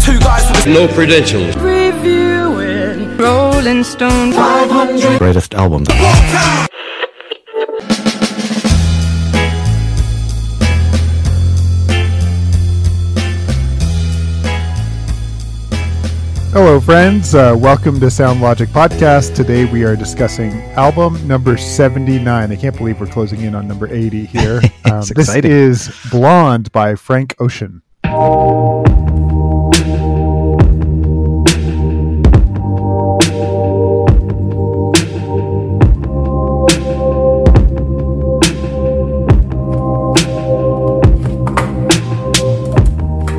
Two guys with No credentials. Reviewing Rolling Stone Greatest album. Hello, friends. Uh, welcome to Sound Logic Podcast. Today we are discussing album number 79. I can't believe we're closing in on number 80 here. Um, this exciting. is Blonde by Frank Ocean.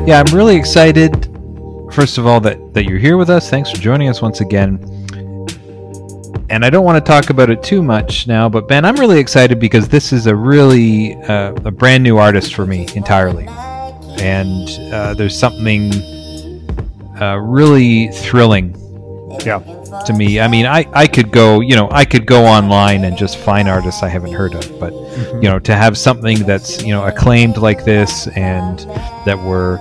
Yeah, I'm really excited. First of all, that, that you're here with us. Thanks for joining us once again. And I don't want to talk about it too much now, but Ben, I'm really excited because this is a really uh, a brand new artist for me entirely, and uh, there's something uh, really thrilling Yeah. to me. I mean, I, I could go, you know, I could go online and just find artists I haven't heard of, but you know, to have something that's you know acclaimed like this and that we're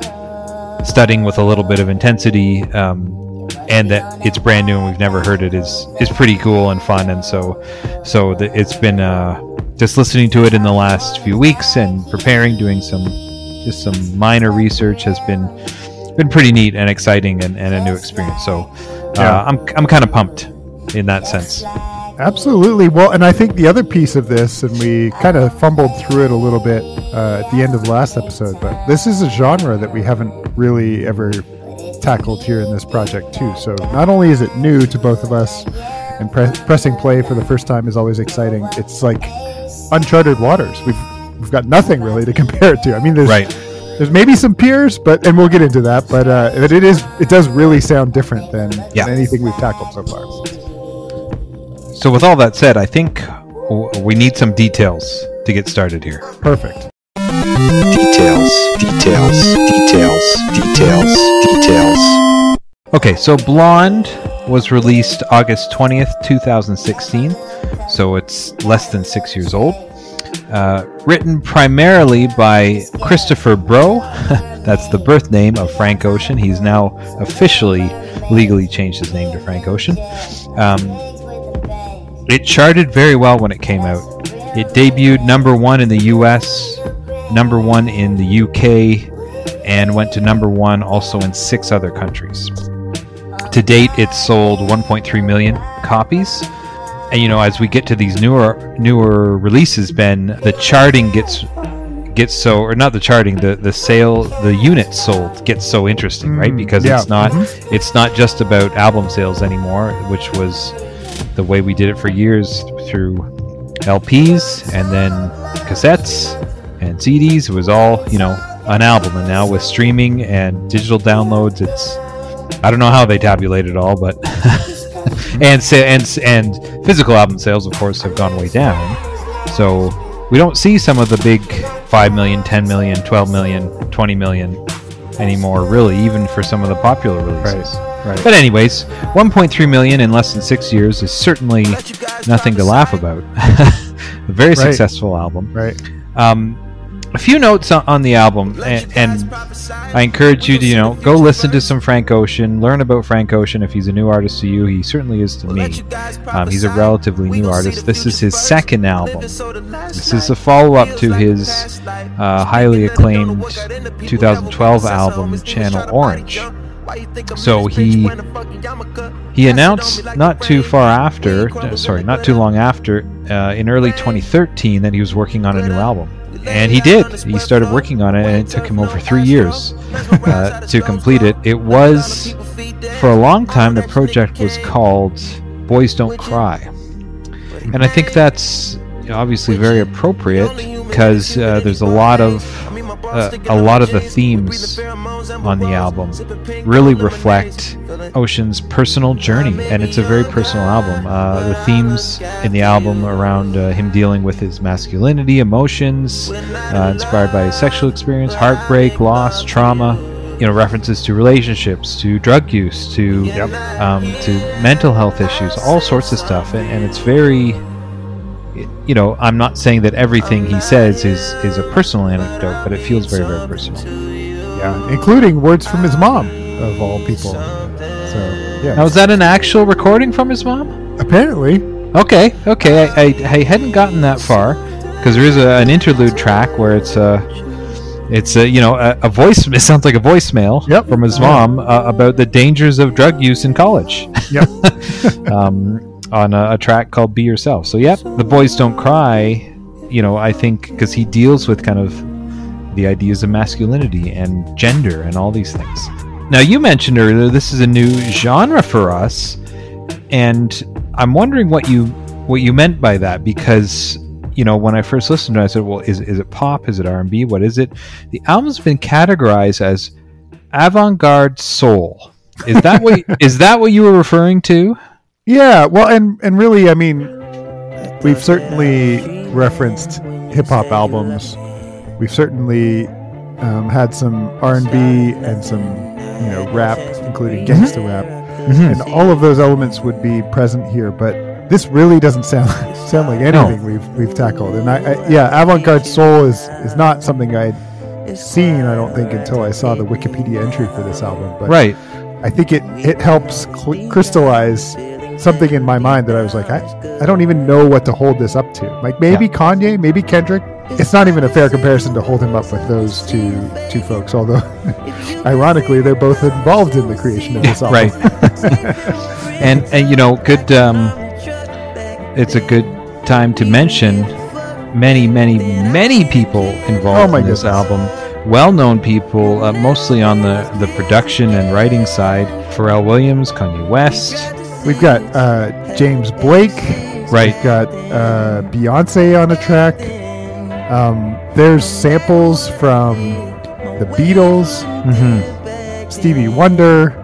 studying with a little bit of intensity, um, and that it's brand new and we've never heard it is is pretty cool and fun. And so, so the, it's been uh, just listening to it in the last few weeks and preparing, doing some just some minor research has been been pretty neat and exciting and, and a new experience. So uh, Yeah. I'm I'm kind of pumped in that sense. Absolutely. Well, and I think the other piece of this, and we kind of fumbled through it a little bit uh, at the end of the last episode, but this is a genre that we haven't really ever tackled here in this project, too. So not only is it new to both of us, and pre- pressing play for the first time is always exciting, it's like uncharted waters. We've we've got nothing really to compare it to. I mean, there's Right. there's maybe some peers, but and we'll get into that. But uh, but it is it does really sound different than, Yeah. than anything we've tackled so far. So with all that said, I think w- we need some details to get started here. Perfect. Details. Details. Details. Details. Details. Okay, so Blonde was released August 20th, 2016, so it's less than six years old. Uh, written primarily by Christopher Breaux. That's the birth name of Frank Ocean. He's now officially legally changed his name to Frank Ocean. Um, it charted very well when it came out. It debuted number one in the US, number one in the UK, and went to number one also in six other countries. To date, it's sold 1.3 million copies. And you know, as we get to these newer newer releases, Ben, the charting gets gets so or not the charting, the the sale, the units sold gets so interesting, right? Mm, Because yeah, it's not mhm. it's not just about album sales anymore, which was the way we did it for years through LPs and then cassettes and CDs. It was all you know an album, and now with streaming and digital downloads, it's I don't know how they tabulate it all, but and and and physical album sales, of course, have gone way down. So we don't see some of the big 5 million, 10 million, 12 million, 20 million anymore, really, even for some of the popular releases. Right. But anyways, 1.3 million in less than six years is certainly nothing to laugh about. a very Right. successful album. Right. Um, a few notes on, the album, and, and I encourage you to you know go listen to some Frank Ocean, learn about Frank Ocean. If he's a new artist to you, he certainly is to me. Um, he's a relatively new artist. This is his second album. This is a follow-up to his uh, highly acclaimed 2012 album, Channel Orange. So he he announced not too far after, sorry, not too long after, uh, in early 2013, that he was working on a new album. And he did. He started working on it, and it took him over three years uh, to complete it. It was, for a long time, the project was called Boys Don't Cry. And I think that's obviously very appropriate because uh, there's a lot of uh, a lot of the themes on the album really reflect Ocean's personal journey, and it's a very personal album. Uh, the themes in the album around uh, him dealing with his masculinity, emotions, uh, inspired by his sexual experience, heartbreak, loss, trauma. You know, references to relationships, to drug use, to um, to mental health issues, all sorts of stuff, and, and it's very you know, I'm not saying that everything he says is is a personal anecdote, but it feels very, very personal. Yeah, including words from his mom, of all people. So yeah, Now, is that an actual recording from his mom? apparently. Okay, okay, I, I, I hadn't gotten that far because there is a, an interlude track where it's a, it's a you know a, a voice. It sounds like a voicemail Yep. from his mom uh, about the dangers of drug use in college. Yep. um, on a, a track called "Be Yourself." So, yep, the boys don't cry. You know, I think because he deals with kind of the ideas of masculinity and gender and all these things. Now, you mentioned earlier this is a new genre for us, and I'm wondering what you what you meant by that because you know when I first listened to it, I said, "Well, is is it pop? Is it R and B? What is it?" The album's been categorized as avant-garde soul. Is that what is that what you were referring to? Yeah, well, and and really, I mean, we've certainly referenced hip hop albums. We've certainly um, had some R and B and some, you know, rap, including gangsta rap, and all of those elements would be present here. But this really doesn't sound sound like anything we've we've tackled. And I, I yeah, avant-garde soul is is not something I'd seen. I don't think until I saw the Wikipedia entry for this album. But Right. I think it it helps cl- crystallize something in my mind that I was like, I, I don't even know what to hold this up to. Like maybe Kanye, maybe Kendrick. It's not even a fair comparison to hold him up with those two two folks. Although, ironically, they're both involved in the creation of this album. Right. and and you know, good. Um, it's a good time to mention many, many, many people involved Oh in this goodness. album. Well-known people, uh, mostly on the the production and writing side. Pharrell Williams, Kanye West. We've got uh, James Blake. Right. We've got uh, Beyonce on a track. Um, there's samples from the Beatles. Mm-hmm. Stevie Wonder.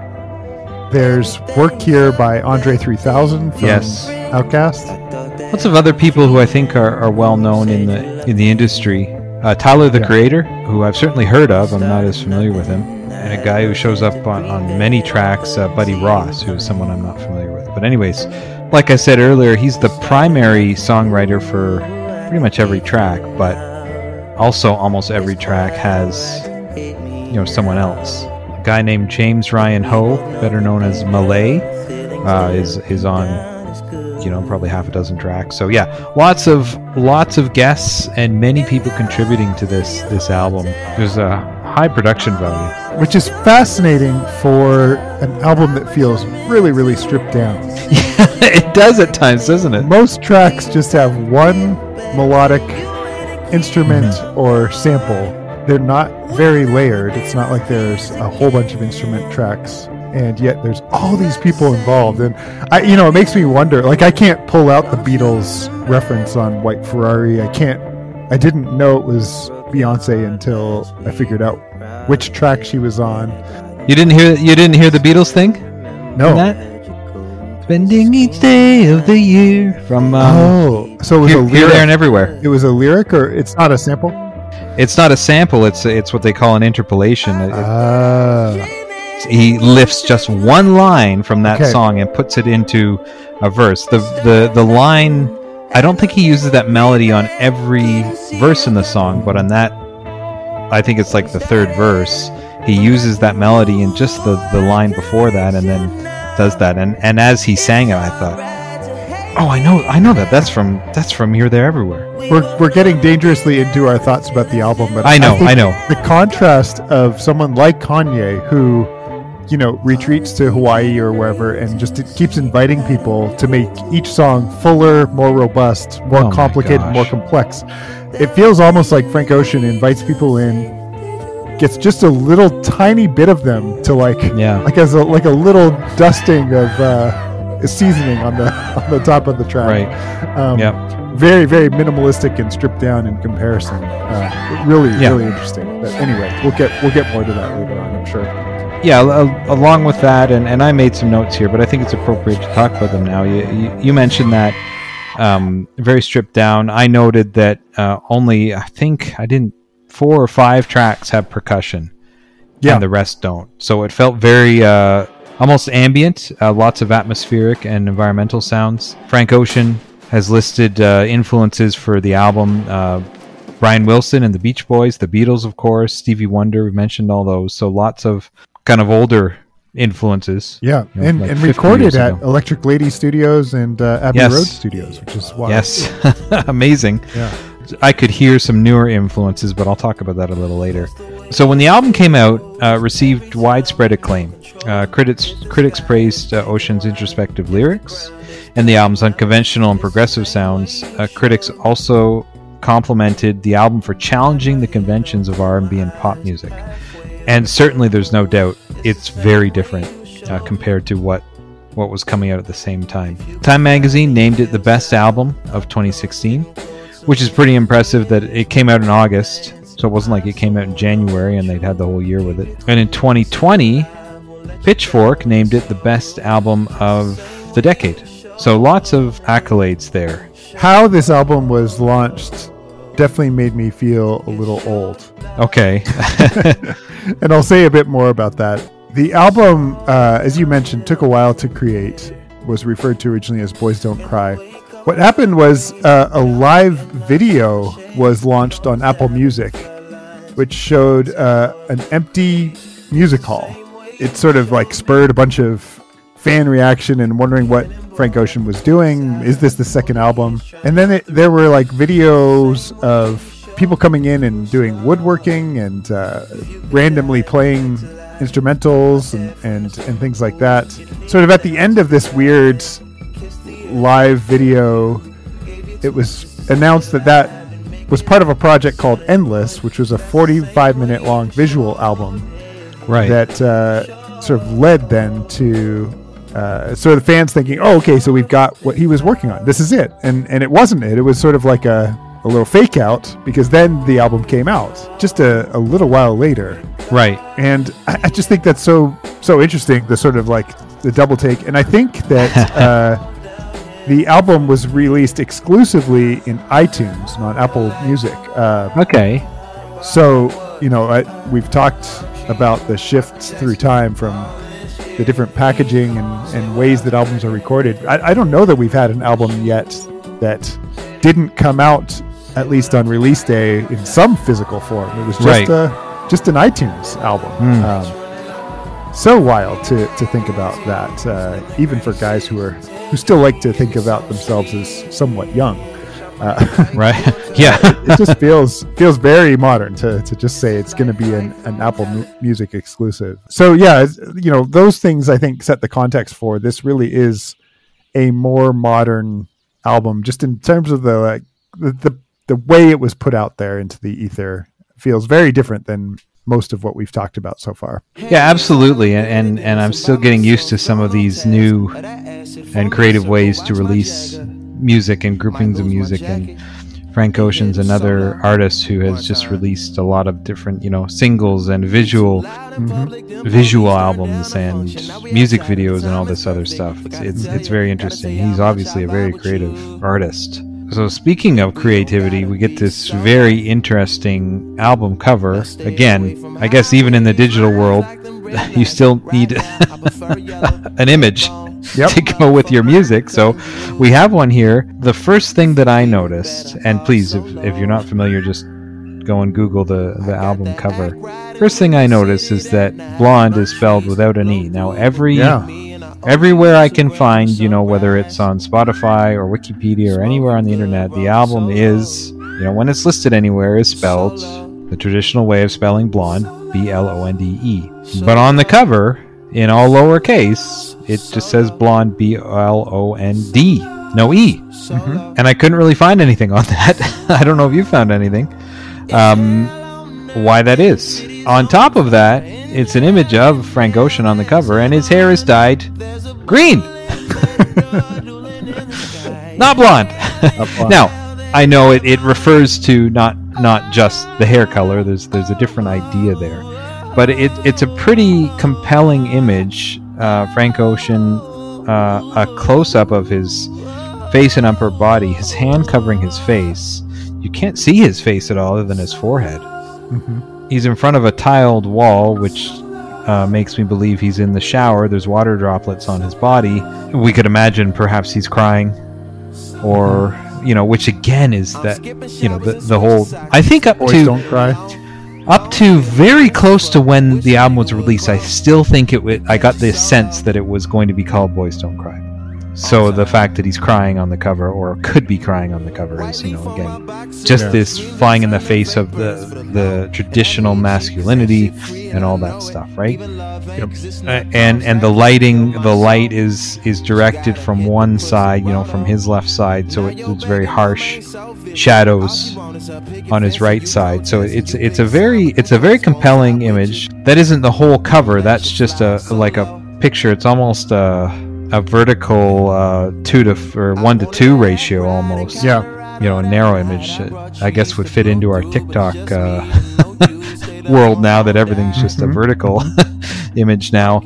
There's work here by Andre 3000 from Yes. Outkast. Lots of other people who I think are, are well known in the in the industry. Uh, Tyler the Yeah. Creator, who I've certainly heard of. I'm not as familiar with him. And a guy who shows up on, on many tracks, uh, Buddy Ross, who is someone I'm not familiar with. But anyways, like I said earlier, he's the primary songwriter for pretty much every track, but also almost every track has you know someone else. A guy named James Ryan Ho, better known as Malay, uh, is is on you know probably half a dozen tracks. So yeah, lots of lots of guests and many people contributing to this this album. There's a high production value. which is fascinating for an album that feels really, really stripped down. it does at times, doesn't it? Most tracks just have one melodic instrument mm-hmm. or sample. They're not very layered. It's not like there's a whole bunch of instrument tracks. And yet there's all these people involved. And I you know, it makes me wonder, like I can't pull out the Beatles reference on White Ferrari. I can't I didn't know it was Beyonce until I figured out which track she was on. You didn't hear you didn't hear the Beatles thing? No. Spending each day of the year from um, Oh, so it was here, a here, lyric. there, and everywhere. it was a lyric, or it's not a sample. It's not a sample. It's it's what they call an interpolation. It- Ah, he lifts just one line from that Okay. song and puts it into a verse. The the the line I don't think he uses that melody on every verse in the song, but on that I think it's like the third verse. He uses that melody in just the, the line before that and then does that. And and as he sang it I thought Oh, I know I know that. That's from that's from here there everywhere. we're we're getting dangerously into our thoughts about the album, but I know, think I know. the contrast of someone like Kanye who, you know, retreats to Hawaii or wherever and just it keeps inviting people to make each song fuller, more robust, more Oh complicated, more complex. It feels almost like Frank Ocean invites people in, gets just a little tiny bit of them to like Yeah. like as a like a little dusting of uh, seasoning on the on the top of the track. Right. Um, Yep. very very minimalistic and stripped down in comparison. Uh, really Yeah. really interesting. But anyway, we'll get we'll get more to that later on. I'm sure. Yeah, al- along with that, and, and I made some notes here, but I think it's appropriate to talk about them now. You, you, you mentioned that um, very stripped down. I noted that uh, only, I think, I didn't, four or five tracks have percussion, Yeah. and the rest don't. So it felt very uh, almost ambient, uh, lots of atmospheric and environmental sounds. Frank Ocean has listed uh, influences for the album. Uh, Brian Wilson and the Beach Boys, the Beatles, of course, Stevie Wonder. We mentioned all those. So lots of kind of older influences. Yeah, You know, and, like and recorded at ago. Electric Lady Studios and uh, Abbey Yes. Road Studios, which is wild. Yes, amazing. Yeah. I could hear some newer influences, but I'll talk about that a little later. So when the album came out, uh, received widespread acclaim. Uh, critics critics praised uh, Ocean's introspective lyrics and the album's unconventional and progressive sounds. Uh, critics also complimented the album for challenging the conventions of R&B and pop music. And certainly, there's no doubt it's very different uh, compared to what what was coming out at the same time. Time magazine named it the best album of 2016 which is pretty impressive that it came out in August. So it wasn't like it came out in January and they'd had the whole year with it. And in 2020, Pitchfork named it the best album of the decade. So lots of accolades there. How this album was launched definitely made me feel a little old. Okay. and I'll say a bit more about that. The album, uh, as you mentioned, took a while to create, was referred to originally as Boys Don't Cry. What happened was uh, a live video was launched on Apple Music, which showed uh, an empty music hall. It sort of like spurred a bunch of fan reaction and wondering what Frank Ocean was doing. Is this the second album? And then it, there were like videos of people coming in and doing woodworking and uh, randomly playing instrumentals and, and, and things like that. Sort of at the end of this weird live video, it was announced that that was part of a project called Endless, which was a 45 minute long visual album right. that uh, sort of led then to uh, of the fans thinking, oh, okay, so we've got what he was working on. This is it. And and it wasn't it. It was sort of like a, a little fake out because then the album came out just a, a little while later. right. And I, I just think that's so so interesting. The sort of like the double take. And I think that uh, the album was released exclusively in iTunes, not Apple Music. Uh, Okay. so, you know, I, we've talked about the shifts through time from the different packaging and, and ways that albums are recorded. I, I don't know that we've had an album yet that didn't come out at least on release day in some physical form. It was just Right. a just an iTunes album. Hmm. Um, so wild to, to think about that, uh, even for guys who are who still like to think about themselves as somewhat young. Uh, Right. yeah. it just feels feels very modern to, to just say it's going to be an, an Apple Mu- Music exclusive. So yeah, you know those things I think set the context for this. Really is a more modern album, just in terms of the like the the, the way it was put out there into the ether. Feels very different than most of what we've talked about so far. Yeah, absolutely, and, and and I'm still getting used to some of these new and creative ways to release music and groupings of music. And Frank Ocean's another artist who has just released a lot of different, you know, singles and visual mm-hmm, visual albums and music videos and all this other stuff. It's it's, it's very interesting. He's obviously a very creative artist. So speaking of creativity, we get this very interesting album cover. Again, I guess even in the digital world, you still need an image Yep. to go with your music. So we have one here. The first thing that I noticed, and please, if, if you're not familiar, just go and Google the, the album cover. First thing I noticed is that blonde is spelled without an E. Now, every Yeah. everywhere I can find, you know, whether it's on Spotify or Wikipedia or anywhere on the internet, the album is, you know, when it's listed anywhere, is spelled the traditional way of spelling blonde, B L O N D E. But on the cover, in all lowercase, it just says blonde, B L O N D, no E. And I couldn't really find anything on that. I don't know if you found anything. Um, why that is. On top of that, it's an image of Frank Ocean on the cover, and his hair is dyed green, not blonde. blonde. now, I know it, it refers to not not just the hair color. There's there's a different idea there, but it it's a pretty compelling image. Uh, Frank Ocean, uh, a close up of his face and upper body, his hand covering his face. You can't see his face at all, other than his forehead. He's in front of a tiled wall, which uh, makes me believe he's in the shower. There's water droplets on his body. We could imagine perhaps he's crying, or you know, which again is that you know the the whole. I think up Boys to don't cry. To very close to when the album was released, I still think it would. I got the sense that it was going to be called "Boys Don't Cry." So the fact that he's crying on the cover, or could be crying on the cover, is you know again just Yeah. this flying in the face of the the traditional masculinity and all that stuff, right? Uh, and and the lighting, the light is is directed from one side, you know, from his left side, so it, it's very harsh shadows on his right side. So it's it's a very it's a very compelling image. That isn't the whole cover. That's just a like a picture. It's almost a a vertical uh, two to f- or one to two ratio almost. Yeah. You know, a narrow image. that I guess would fit into our TikTok uh, world now that everything's just a vertical image now.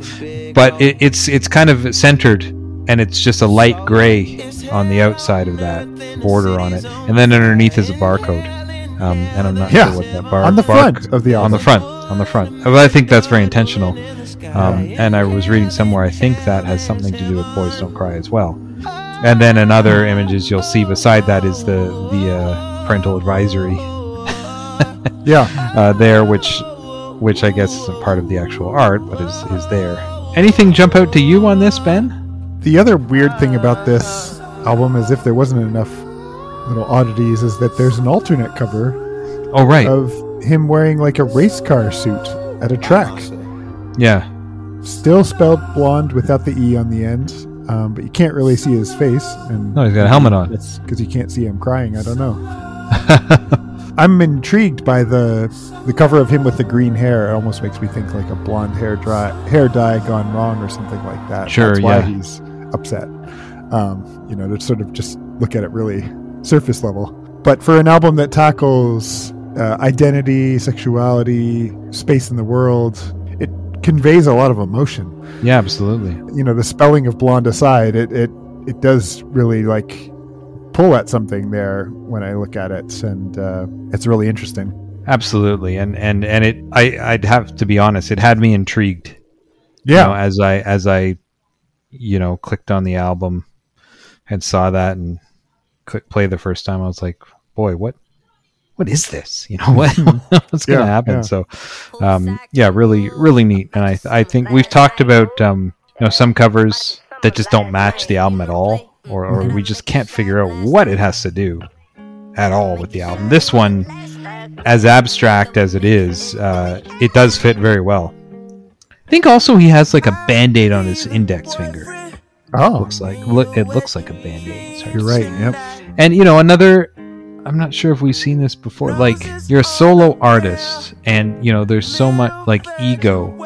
But it, it's it's kind of centered, and it's just a light gray on the outside of that border on it, and then underneath is a barcode. Um, and I'm not Yeah, sure what that bar on the barc- front of the on the front on the front. Well, I think that's very intentional. Um, and I was reading somewhere. I think that has something to do with "Boys Don't Cry" as well. And then in other images you'll see beside that is the the uh, parental advisory Yeah. uh, there, which which I guess isn't part of the actual art, but is is there. Anything jump out to you on this, Ben? The other weird thing about this album is if there wasn't enough little oddities is that there's an alternate cover Oh, right. of him wearing like a race car suit at a track. yeah. Still spelled blonde without the E on the end, um, but you can't really see his face. And No, he's got a helmet on. That's because you can't see him crying. I don't know. I'm intrigued by the the cover of him with the green hair. It almost makes me think like a blonde hair dry hair dye gone wrong or something like that. Sure, That's why yeah. he's upset. Um, you know, to sort of just look at it really surface level. But for an album that tackles uh, identity, sexuality, space in the world, it conveys a lot of emotion Yeah, absolutely. you know the spelling of blonde aside it it it does really like pull at something there when i look at it and uh, it's really interesting Absolutely. And and and it I I'd have to be honest, it had me intrigued. you yeah know, as I as I you know clicked on the album and saw that and click play the first time, I was like, boy, what what is this? You know what what's going to Yeah, happen? yeah. So, um, yeah, really really neat. And I I think we've talked about um, you know some covers that just don't match the album at all, or or we just can't figure out what it has to do at all with the album. This one, as abstract as it is, uh, it does fit very well. I think also he has like a band aid on his index finger. oh Looks like look, it looks like a band aid. you're right yep And you know another. I'm not sure if we've seen this before. Like you're a solo artist, and you know there's so much like ego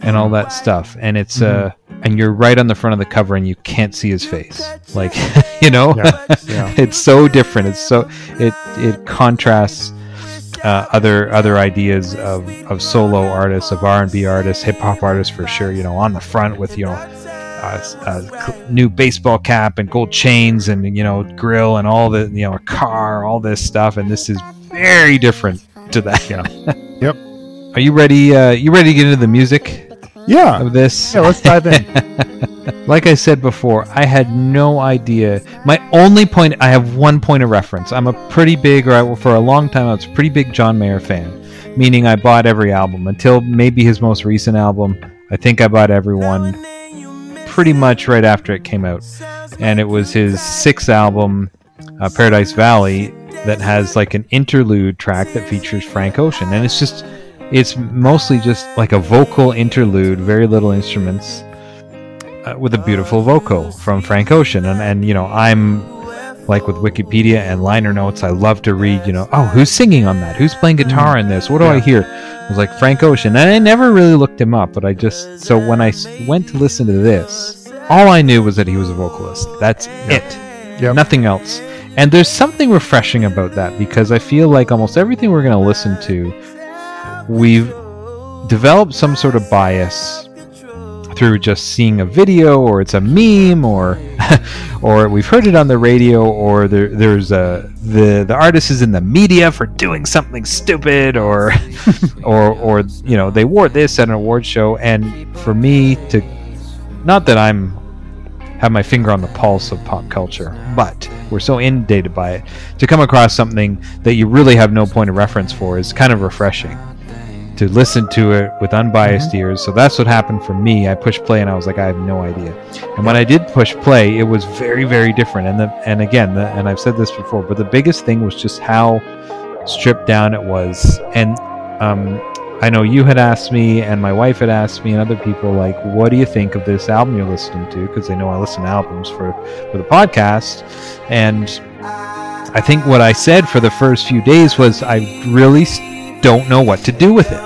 and all that stuff, and it's uh, and you're right on the front of the cover, and you can't see his face. Like you know, Yeah, yeah. it's so different. It's so it it contrasts uh, other other ideas of, of solo artists, of R and B artists, hip hop artists for sure. You know, on the front with you know new baseball cap and gold chains and you know grill and all the you know a car, all this stuff, and this is very different to that. Yeah. yep Are you ready? Uh, you ready to get into the music yeah of this? yeah let's dive in like I said before, I had no idea. My only point, I have one point of reference. I'm a pretty big, or I, for a long time, I was a pretty big John Mayer fan, meaning I bought every album until maybe his most recent album. I think I bought every one pretty much right after it came out. And it was his sixth album, uh, Paradise Valley, that has like an interlude track that features Frank Ocean. And it's just, it's mostly just like a vocal interlude, very little instruments uh, with a beautiful vocal from Frank Ocean. And, and, you know, I'm like with Wikipedia and liner notes, I love to read, you know, oh, who's singing on that? Who's playing mm-hmm. guitar in this? What do I hear? I was like, Frank Ocean. And I never really looked him up, but I just, so when I went to listen to this, all I knew was that he was a vocalist. That's it. Yep. Nothing else. And there's something refreshing about that because I feel like almost everything we're going to listen to, we've developed some sort of bias through just seeing a video or it's a meme or or we've heard it on the radio or there, there's a the the artist is in the media for doing something stupid or or or you know they wore this at an award show. And for me to not that I'm have my finger on the pulse of pop culture but we're so inundated by it to come across something that you really have no point of reference for is kind of refreshing to listen to it with unbiased ears. So that's what happened for me. I pushed play and I was like, I have no idea. And when I did push play, it was very, very different. And the, and again, the, and I've said this before, but the biggest thing was just how stripped down it was. And um, I know you had asked me, and my wife had asked me, and other people, like, what do you think of this album you're listening to? Because they know I listen to albums for for the podcast, and I think what I said for the first few days was I really don't know what to do with it.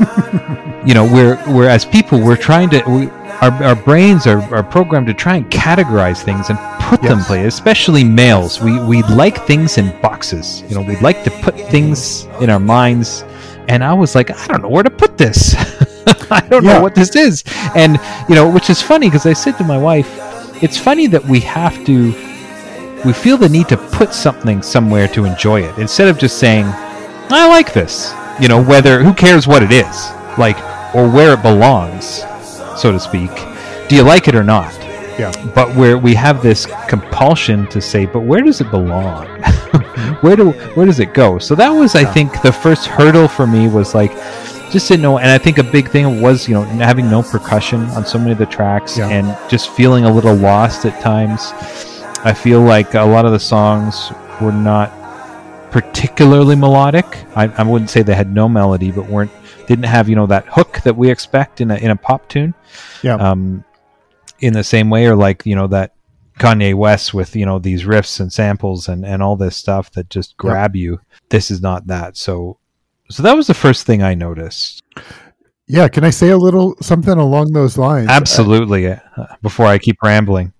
you know, we're we're as people we're trying to we, our, our brains are, are programmed to try and categorize things and put them Yes. places, especially males. We we like things in boxes. You know, we'd like to put things in our minds. And I was like, I don't know where to put this. I don't Yeah. know what this is. And you know, which is funny because I said to my wife, it's funny that we have to we feel the need to put something somewhere to enjoy it instead of just saying i like this you know whether who cares what it is like or where it belongs so to speak. Do you like it or not? Yeah. but where we have this compulsion to say but where does it belong? Where do where does it go? So that was i think the first hurdle for me was like just didn't know and i think a big thing was you know having no percussion on so many of the tracks Yeah. and just feeling a little lost at times. I feel like a lot of the songs were not particularly melodic i, I wouldn't say they had no melody but weren't didn't have you know that hook that we expect in a, in a pop tune Yeah. um, in the same way, or like you know that Kanye West with you know these riffs and samples and and all this stuff that just grab you. This is not that. So, so that was the first thing I noticed. Yeah, can I say a little something along those lines? Absolutely. uh, before I keep rambling.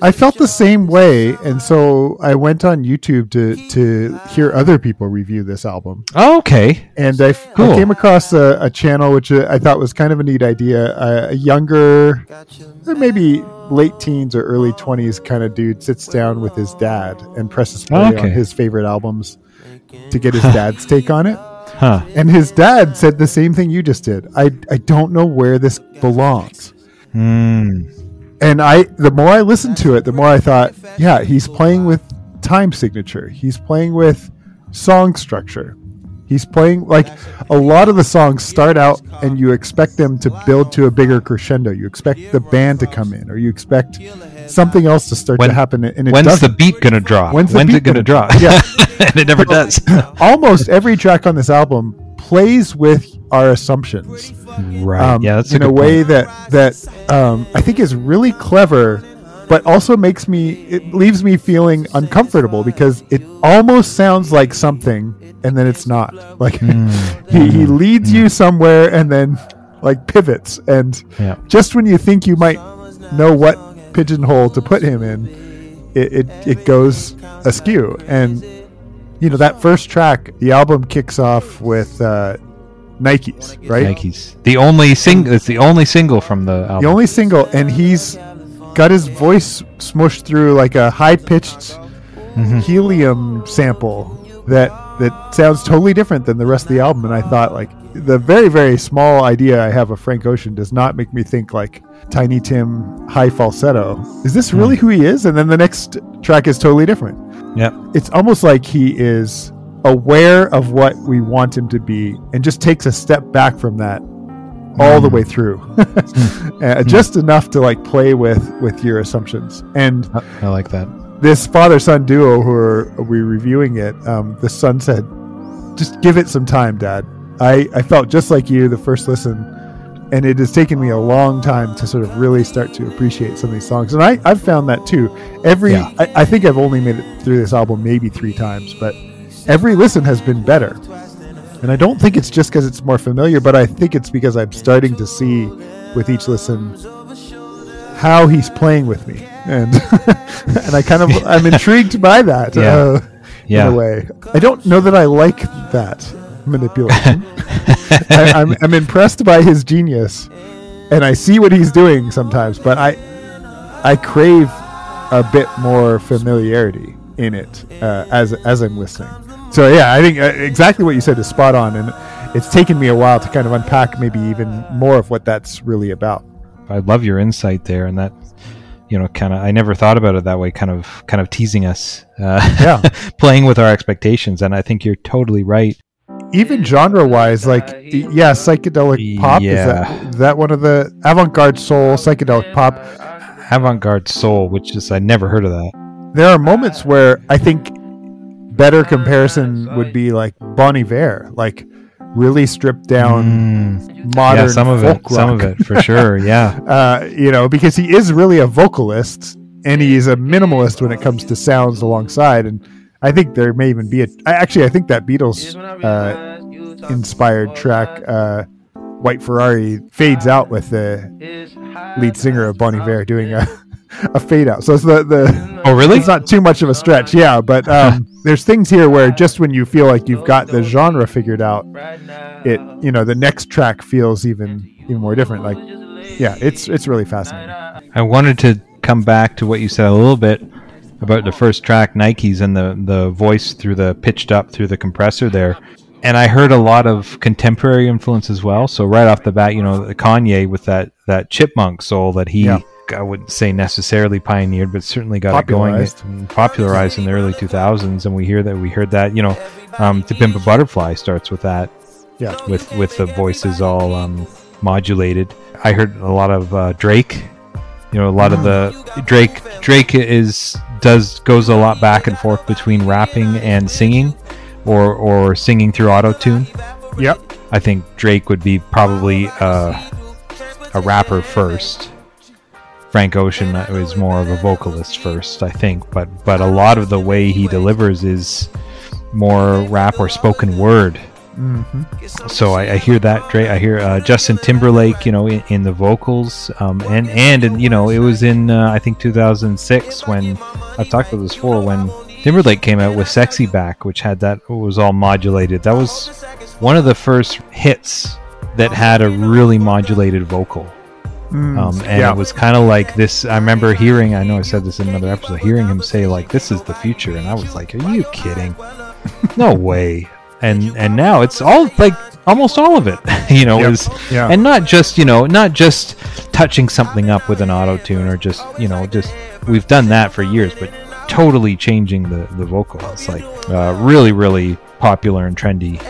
I felt the same way, and so I went on YouTube to to hear other people review this album, Oh, okay. and I, Cool. came across a, a channel which uh, I thought was kind of a neat idea. A, a younger, or maybe late teens or early twenties kind of dude sits down with his dad and presses play Okay. on his favorite albums to get his dad's take on it. Huh. And his dad said the same thing you just did. I I don't know where this belongs. Hmm. And I the more I listened to it, the more I thought, yeah, he's playing with time signature. He's playing with song structure. He's playing like a lot of the songs start out and you expect them to build to a bigger crescendo. You expect the band to come in or you expect something else to start When- to happen and it When's the doesn't. beat gonna drop? When's the it beat gonna, gonna drop? Yeah. and it never does. Almost every track on this album plays with our assumptions. right. um, yeah, that's in a, a, way point. that that um, I think is really clever, but also makes me it leaves me feeling uncomfortable because it almost sounds like something and then it's not. Like Hmm. he, he leads you somewhere and then like pivots and Yeah. just when you think you might know what pigeonhole to put him in, it, it, it goes askew. And you know that first track, the album kicks off with uh, Nikes, right? Nikes. The only sing. It's the only single from the album. The only single, and he's got his voice smushed through like a high pitched Mm-hmm. helium sample that that sounds totally different than the rest of the album. And I thought like the very very small idea I have of Frank Ocean does not make me think like Tiny Tim high falsetto. Is this Hmm. really who he is? And then the next track is totally different. Yep. It's almost like he is aware of what we want him to be and just takes a step back from that all Hmm. the way through uh, just enough to like play with with your assumptions and I, I like that. this father son duo who are we reviewing it um, the son said just give it some time dad I, I felt just like you the first listen and it has taken me a long time to sort of really start to appreciate some of these songs and I, i've found that too every Yeah. I, I think i've only made it through this album maybe three times but every listen has been better and I don't think it's just because it's more familiar, but I think it's because I'm starting to see with each listen how he's playing with me, and and I kind of I'm intrigued by that. Yeah. Uh, Yeah. In a way, I don't know that I like that manipulation. I, I'm I'm impressed by his genius, and I see what he's doing sometimes, but I I crave a bit more familiarity in it uh, as as I'm listening. So yeah, I think uh, exactly what you said is spot on, and it's taken me a while to kind of unpack maybe even more of what that's really about. I love your insight there, and that you know, kind of. I never thought about it that way. Kind of, kind of teasing us. Uh, Yeah. playing with our expectations, and I think you're totally right. Even genre-wise, like yeah, psychedelic pop is Yeah. that is that one of the avant-garde soul psychedelic pop. Avant-garde soul, which is I never heard of that. There are moments where I think better comparison would be like Bon Iver, like really stripped down modern Mm. yeah, some of folk it, some of it for sure. Yeah, uh, you know, because he is really a vocalist and he is a minimalist when it comes to sounds alongside. And I think there may even be a. I, actually, I think that Beatles uh, inspired track, uh, White Ferrari, fades out with the lead singer of Bon Iver doing a, a fade out. So it's the, the. Oh, really? It's not too much of a stretch, yeah. But um, there's things here where just when you feel like you've got the genre figured out, it you know the next track feels even even more different. Like, yeah, it's it's really fascinating. I wanted to come back to what you said a little bit about the first track, Nikes, and the the voice through the pitched up through the compressor there. And I heard a lot of contemporary influence as well. So right off the bat, you know, Kanye with that that chipmunk soul that he Yeah. I wouldn't say necessarily pioneered, but certainly got it going Popularized. and popularized in the early 2000s. And we hear that we heard that, you know, um, "To Pimp a Butterfly" starts with that Yeah, with with the voices all um, modulated. I heard a lot of uh, Drake. You know, a lot of the Drake Drake is does goes a lot back and forth between rapping and singing, or or singing through auto tune. yep, I think Drake would be probably uh, a rapper first. Frank Ocean is more of a vocalist first, I think, but but a lot of the way he delivers is more rap or spoken word. So I, I hear that Drake. I hear uh, Justin Timberlake, you know, in, in the vocals, um, and and you know, it was in uh, I think 2006 when I've talked about this before when Timberlake came out with "Sexy Back," which had that was all modulated. That was one of the first hits that had a really modulated vocal. Um, and yeah. it was kind of like this. I remember hearing. I know I said this in another episode. Hearing him say like, "This is the future," and I was like, "Are you kidding? no way!" And and now it's all like almost all of it. you know, Yep. is Yeah. and not just you know not just touching something up with an auto tune or just you know just we've done that for years, but totally changing the the vocal. It's like uh, really really popular and trendy.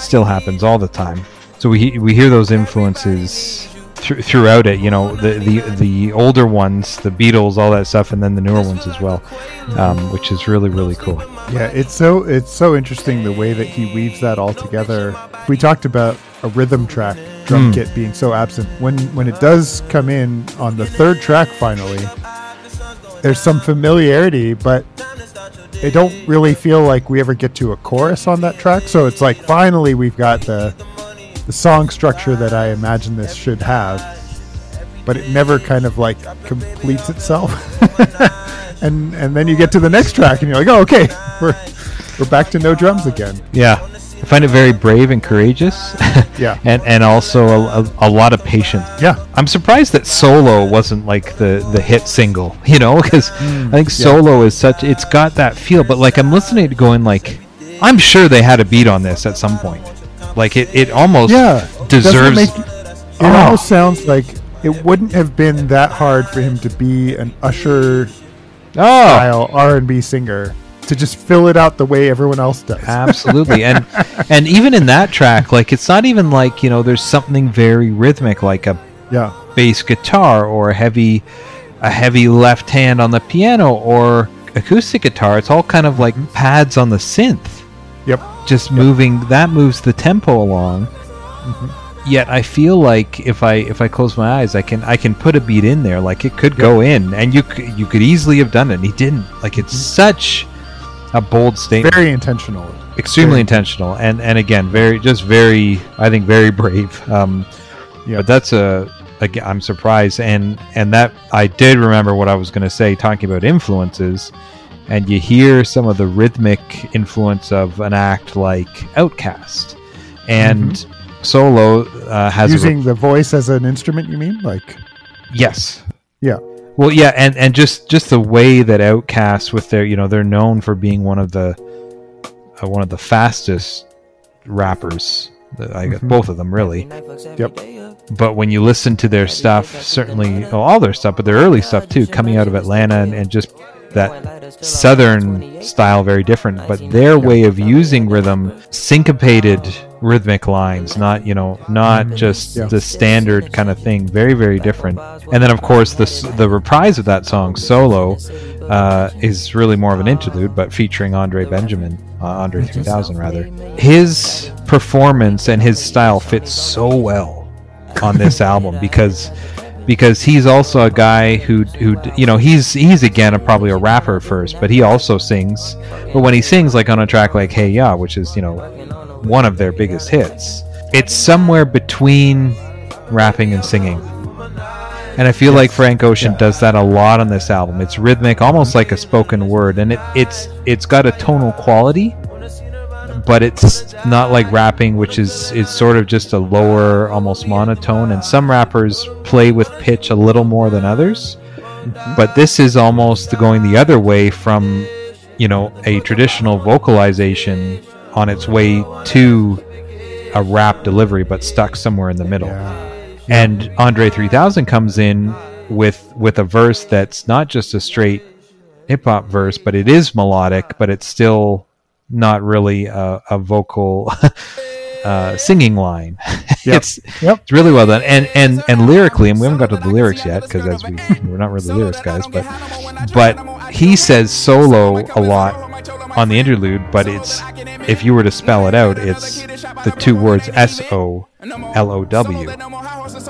Still happens all the time. So we we hear those influences thr- throughout it. You know, the the the older ones, the Beatles, all that stuff, and then the newer ones as well, um, which is really really cool. yeah. It's so it's so interesting the way that he weaves that all together. We talked about a rhythm track drum kit being so absent. When when it does come in on the third track, finally, there's some familiarity, but it don't really feel like we ever get to a chorus on that track. So it's like finally we've got the the song structure that I imagine this should have, but it never kind of like completes itself. and and then you get to the next track and you're like, oh okay, we're we're back to no drums again. Yeah, I find it very brave and courageous. Yeah. and and also a, a, a lot of patience. Yeah. I'm surprised that Solo wasn't like the the hit single, you know, because mm, I think Solo is such it's got that feel. But like I'm listening to going like, I'm sure they had a beat on this at some point. Like it it almost Yeah, deserves. make- it Oh. almost sounds like it wouldn't have been that hard for him to be an Usher oh, style R and B singer to just fill it out the way everyone else does. absolutely and and even in that track like it's not even like you know there's something very rhythmic like a yeah, bass guitar or a heavy a heavy left hand on the piano or acoustic guitar it's all kind of like pads on the synth yep, just moving that moves the tempo along. Yet i feel like if i if i close my eyes i can i can put a beat in there like it could go in. And you could you could easily have done it and he didn't. Like it's such a bold statement. Very intentional. extremely very- intentional. And and again very just very i think very brave. Um Yeah. but that's a again, I'm surprised, and and that I did remember what I was going to say, talking about influences, and you hear some of the rhythmic influence of an act like Outkast, and Solo uh, has a re- Using the voice as an instrument, you mean? Like, yes, yeah. Well, yeah, and and just just the way that Outkast with their you know they're known for being one of the uh, one of the fastest rappers. I guess both of them really. Yep. But when you listen to their stuff, certainly well, all their stuff, but their early stuff too, coming out of Atlanta and, and just that southern style, very different. But their way of using rhythm, syncopated rhythmic lines, not you know, not just Yeah. the standard kind of thing. Very, very different. And then of course the the reprise of that song, "Solo," uh, is really more of an interlude, but featuring Andre Benjamin, uh, Andre 3000 rather. His performance and his style fits so well on this album because because he's also a guy who who you know he's he's again a, probably a rapper first, but he also sings. But when he sings like on a track like Hey Ya, which is you know one of their biggest hits, it's somewhere between rapping and singing. And I feel like Frank Ocean Yeah. does that a lot on this album. It's rhythmic, almost like a spoken word, and it, it's it's got a tonal quality, but it's not like rapping, which is is sort of just a lower, almost monotone. And some rappers play with pitch a little more than others, mm-hmm. but this is almost going the other way from you know a traditional vocalization on its way to a rap delivery, but stuck somewhere in the middle. And Andre 3000 comes in with with a verse that's not just a straight hip hop verse, but it is melodic, but it's still not really a, a vocal uh, singing line. it's Yep. it's really well done, and and and lyrically, and we haven't got to the lyrics yet because as we we're not really lyrics guys, but but he says solo a lot on the interlude, but it's if you were to spell it out, it's the two words S O L O W.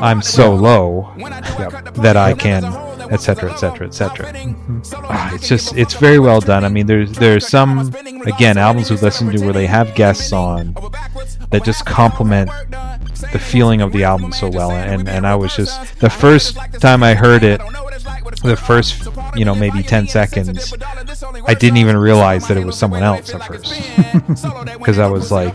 I'm so low that I can, etc., etc., etc. It's just it's very well done. I mean, there's there's some again albums we've listened to where they have guests on that just complement the feeling of the album so well. And and I was just the first time I heard it, the first you know maybe ten seconds, I didn't even realize that it was someone else at first because I was like,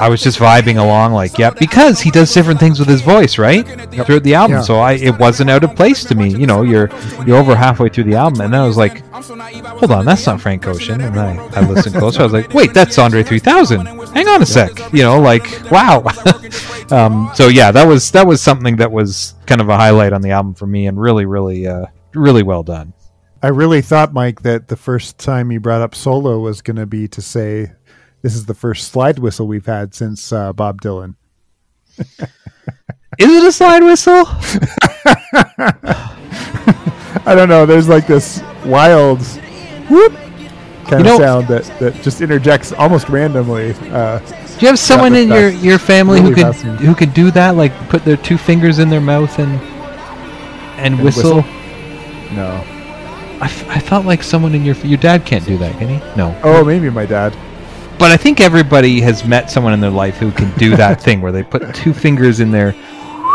I was just vibing along, like, yeah, because he does different things with his voice, right, throughout the album. Yeah. So I, it wasn't out of place to me. You know, you're you're over halfway through the album, and then I was like, hold on, that's not Frank Ocean. And I, I listened closer. I was like, wait, that's Andre 3000. Hang on a sec. You know, like, wow. um, so yeah, that was that was something that was kind of a highlight on the album for me, and really, really, uh, really well done. I really thought, Mike, that the first time you brought up solo was going to be to say this is the first slide whistle we've had since uh, Bob Dylan. Is it a slide whistle? I don't know. There's like this wild whoop kind You know- of sound that, that just interjects almost randomly. Uh, Do you have someone in your, your family who could fascinating. who could do that? Like put their two fingers in their mouth and and, whistle? whistle? no. I, f- I felt like someone in your your dad can't do that, can he? No. Oh, maybe my dad. But I think everybody has met someone in their life who can do that thing where they put two fingers in their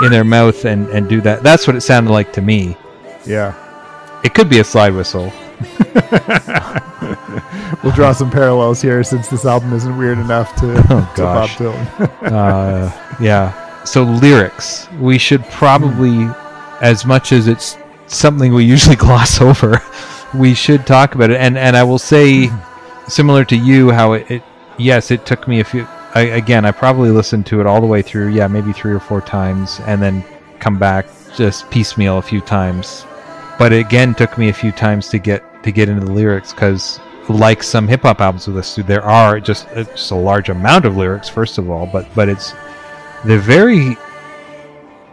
in their mouth and and do that. That's what it sounded like to me. Yeah. It could be a slide whistle. We'll draw some parallels here since this album isn't weird enough to, to Bob. Dylan. uh, yeah. So lyrics, we should probably, as much as it's something we usually gloss over, we should talk about it. And and I will say, similar to you, how it, it yes, it took me a few. I, again, I probably listened to it all the way through. Yeah, maybe three or four times, and then come back just piecemeal a few times. But it again took me a few times to get to get into the lyrics because like some hip hop albums with this, there are just uh, just a large amount of lyrics. First of all, but but it's they're very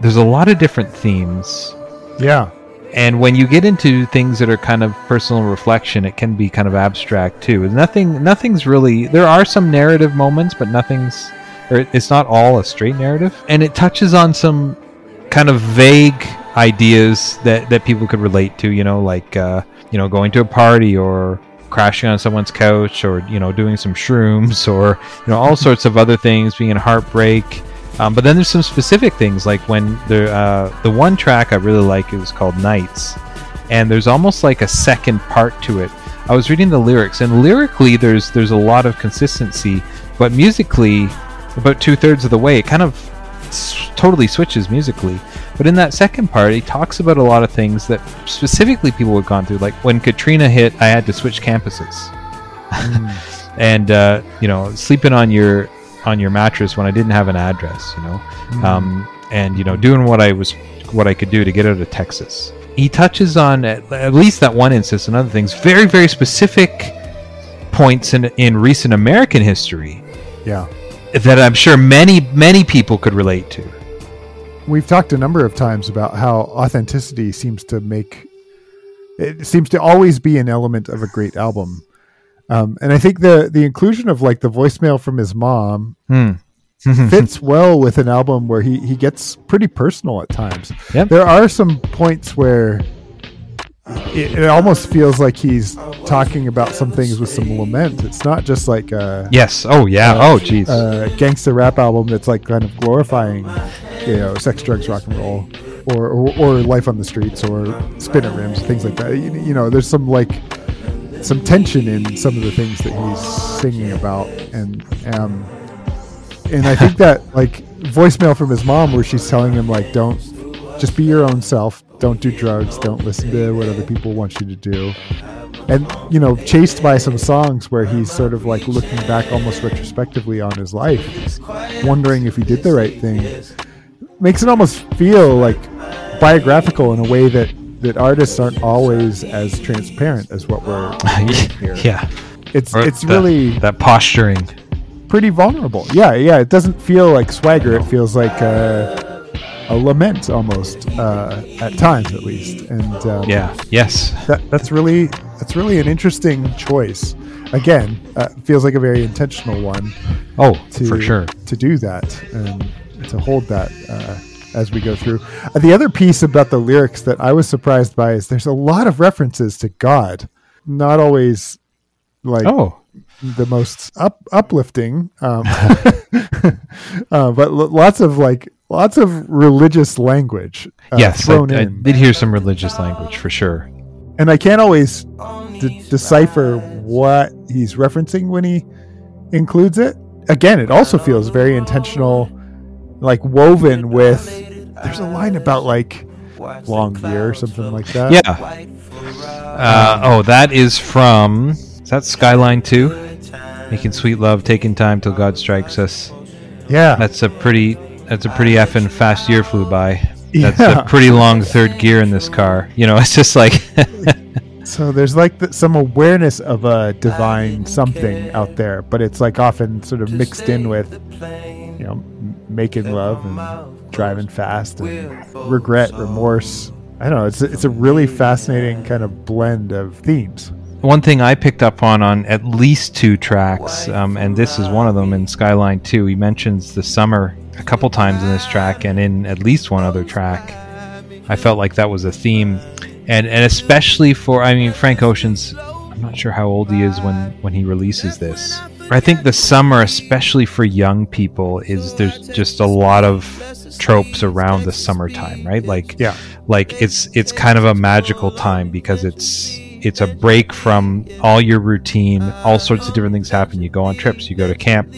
there's a lot of different themes, yeah. And when you get into things that are kind of personal reflection, it can be kind of abstract too. Nothing nothing's really there are some narrative moments, but nothing's or it's not all a straight narrative, and it touches on some kind of vague ideas that that people could relate to. You know, like uh, you know going to a party or crashing on someone's couch or you know doing some shrooms or you know all sorts of other things being in heartbreak Um, but then there's some specific things like when the uh, the one track I really like is called Nights, and there's almost like a second part to it. I was reading the lyrics, and lyrically there's there's a lot of consistency, but musically, about two thirds of the way, it kind of s- totally switches musically. But in that second part, he talks about a lot of things that specifically people had gone through. Like when Katrina hit, I had to switch campuses, and uh, you know, sleeping on your on your mattress when I didn't have an address. You know, um, and you know, doing what I was what I could do to get out of Texas. He touches on at, at least that one instance and other things, very very specific points in in recent American history Yeah. that I'm sure many many people could relate to. We've talked a number of times about how authenticity seems to make it seems to always be an element of a great album. Um, and I think the the inclusion of like the voicemail from his mom Hmm. fits well with an album where he, he gets pretty personal at times. Yep. There are some points where it, it almost feels like he's talking about some things with some lament. It's not just like a, Yes. Oh yeah. oh jeez. a gangster rap album that's like kind of glorifying, you know, sex, drugs, rock and roll, or, or, or life on the streets, or spinner rims, things like that. You, you know, there's some like some tension in some of the things that he's singing about, and um, and I think that like voicemail from his mom where she's telling him like don't just be your own self, don't do drugs, don't listen to what other people want you to do. And you know, chased by some songs where he's sort of like looking back almost retrospectively on his life, wondering if he did the right thing. Makes it almost feel like biographical in a way that that artists aren't always as transparent as what we're here. yeah. It's Or it's the- really that posturing. pretty vulnerable. Yeah, yeah. It doesn't feel like swagger. It feels like a, a lament almost uh, at times, at least. And um, Yeah. Yes. that, that's really that's really an interesting choice. Again, uh, feels like a very intentional one Oh, to for sure. to do that and to hold that uh, as we go through. Uh, the other piece about the lyrics that I was surprised by is there's a lot of references to God, not always like Oh. the most up, uplifting, um, uh, but l- lots of like lots of religious language uh, yes. I, thrown I did hear some religious language for sure. and I can't always de- decipher what he's referencing when he includes it. Again, it also feels very intentional, like woven with. There's a line about like long year or something like that. Yeah. Uh, oh, that is from. Is that Skyline To? Making sweet love, taking time till God strikes us. yeah. That's a pretty. That's a pretty effing fast year flew by. That's Yeah. a pretty long third gear in this car. You know, it's just like. So there's like th- some awareness of a divine something out there, but it's like often sort of mixed in with, you know, making love and driving fast and regret, remorse. I don't know. It's a, it's a really fascinating kind of blend of themes. one thing I picked up on on at least two tracks, um, and this is one of them in Skyline To. He mentions the summer a couple times in this track, and in at least one other track. I felt like that was a theme, and and especially for I mean Frank Ocean's. I'm not sure how old he is when when he releases this. I think the summer, especially for young people, is there's just a lot of tropes around the summertime, right? Like Yeah. like it's it's kind of a magical time because it's it's a break from all your routine all sorts of different things happen you go on trips you go to camp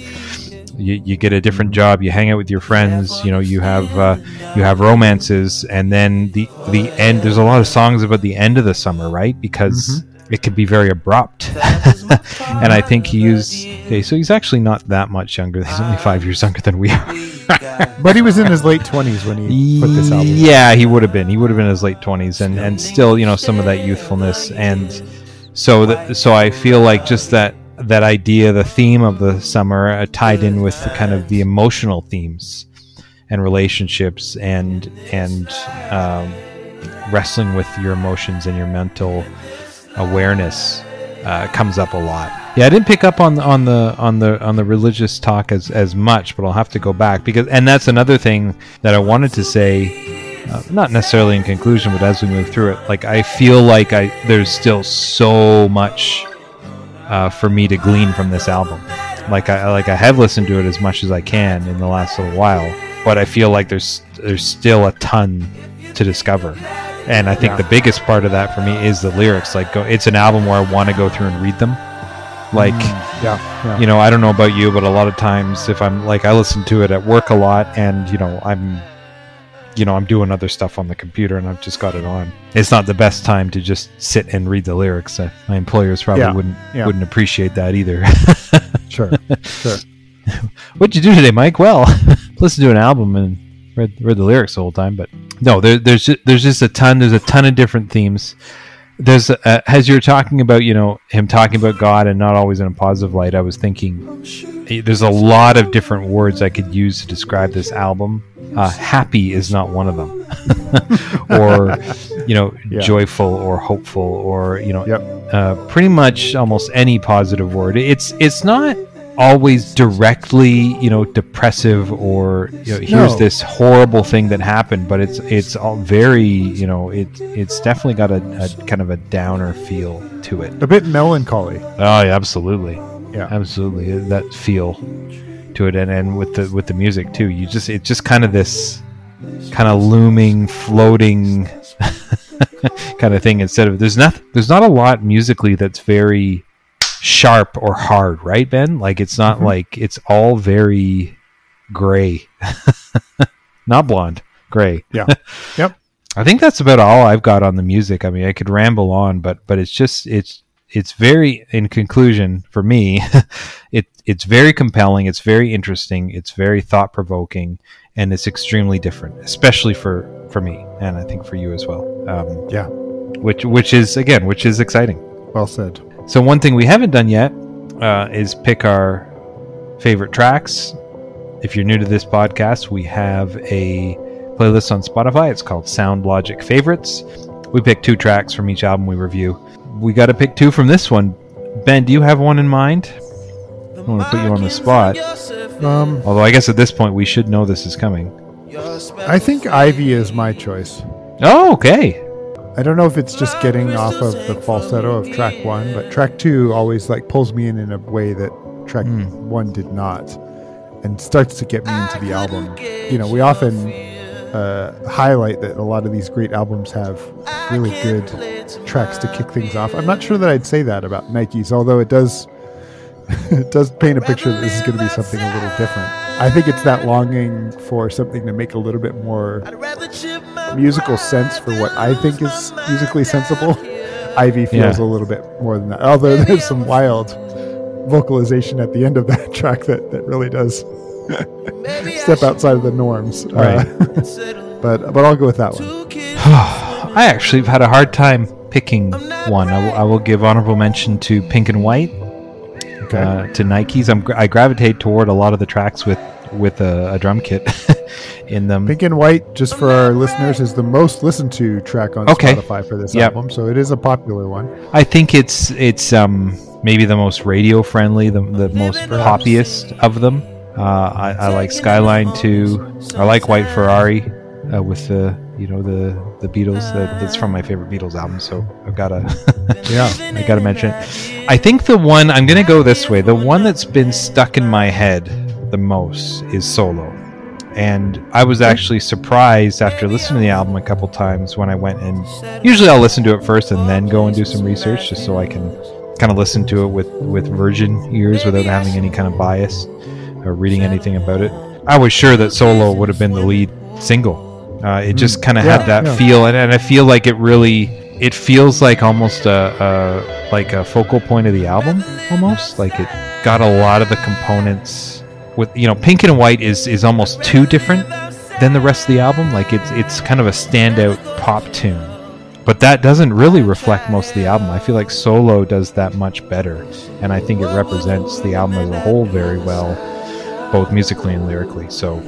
you, you get a different job you hang out with your friends you know you have uh, you have romances and then the the end there's a lot of songs about the end of the summer right because it could be very abrupt and i think he used okay so he's actually not that much younger he's only five years younger than we are But he was in his late 20s when he put this album. yeah, he would have been. He would have been in his late twenties, and and still, you know, some of that youthfulness, and so that so I feel like just that that idea, the theme of the summer, uh, tied in with the kind of the emotional themes and relationships, and and um, wrestling with your emotions and your mental awareness uh, comes up a lot. Yeah, I didn't pick up on on the on the on the religious talk as as much, but I'll have to go back because and that's another thing that I wanted to say, uh, not necessarily in conclusion, but as we move through it, like I feel like I there's still so much uh, for me to glean from this album. Like I like I have listened to it as much as I can in the last little while, but I feel like there's there's still a ton to discover. And I think the biggest part of that for me is the lyrics. Like, go, it's an album where I want to go through and read them. Like, Yeah, yeah. you know, I don't know about you, but a lot of times if I'm like I listen to it at work a lot and you know, I'm you know, I'm doing other stuff on the computer and I've just got it on. It's not the best time to just sit and read the lyrics. Uh, my employers probably Yeah, wouldn't yeah. wouldn't appreciate that either. sure, sure. What'd you do today, Mike? Well, listen to an album and read, read the lyrics the whole time. But no, there, there's just, there's just a ton. There's a ton of different themes. There's uh, as you're talking about, you know, him talking about God and not always in a positive light. I was thinking, eh, there's a lot of different words I could use to describe this album. Uh, happy is not one of them, or you know, Yeah. joyful or hopeful or you know, Yep. uh, pretty much almost any positive word. It's it's not always directly you know depressive or you know here's No. this horrible thing that happened but it's it's all very you know it it's definitely got a, a kind of a downer feel to it A bit melancholy. oh yeah absolutely Yeah. absolutely that feel to it and and with the with the music too you just it's just kind of this kind of looming floating kind of thing instead of there's not there's not a lot musically that's very sharp or hard right ben like it's not like it's all very gray not blonde gray Yeah. Yep. I think that's about all I've got on the music. I mean, I could ramble on, but but it's just it's it's very in conclusion for me, it it's very compelling, it's very interesting, it's very thought provoking, and it's extremely different, especially for for me, and I think for you as well. Um, Yeah. which which is again, which is exciting. Well said. So one thing we haven't done yet uh, is pick our favorite tracks. If you're new to this podcast, we have a playlist on Spotify. It's called Sound Logic Favorites. We pick two tracks from each album we review. We got to pick two from this one. Ben, do you have one in mind? I want to put you on the spot. Um, Although I guess at this point we should know this is coming. I think Ivy is my choice. Oh, okay. I don't know if it's just getting off of the falsetto of track one, but track two always like pulls me in in a way that track one did not, and starts to get me into the album. You know, we often uh, highlight that a lot of these great albums have really good tracks to kick things off. I'm not sure that I'd say that about Nikes, although it does it does paint a picture that this is going to be something a little different. I think it's that longing for something to make a little bit more musical sense for what I think is musically sensible. Ivy feels Yeah. a little bit more than that. Although there's some wild vocalization at the end of that track that, that really does step outside of the norms. Uh, but but I'll go with that one. I actually have had a hard time picking one. I will, I will give honorable mention to Pink and White. Okay. uh, to Nikes. I'm, I gravitate toward a lot of the tracks with with a, a drum kit in them. Pink and White, just for our listeners, is the most listened to track on Okay. Spotify for this Yep. album, so it is a popular one. I think it's it's um, maybe the most radio friendly, the, the most poppiest of them. Uh, I, I like Skyline To. I like White Ferrari uh, with the you know the the Beatles. That, that's from my favorite Beatles album, so I've got to Yeah. I got to mention it. I think the one I'm gonna go this way. The one that's been stuck in my head the most is Solo. And I was actually surprised after listening to the album a couple times when I went and usually I'll listen to it first and then go and do some research just so I can kind of listen to it with with virgin ears without having any kind of bias or reading anything about it. I was sure that Solo would have been the lead single. Uh, it just kind of Yeah, had that yeah. feel, and, and I feel like it really it feels like almost a, a like a focal point of the album, almost like it got a lot of the components with you know pink and white is is almost too different than the rest of the album. Like it's it's kind of a standout pop tune, but that doesn't really reflect most of the album. I feel like Solo does that much better, and I think it represents the album as a whole very well, both musically and lyrically. So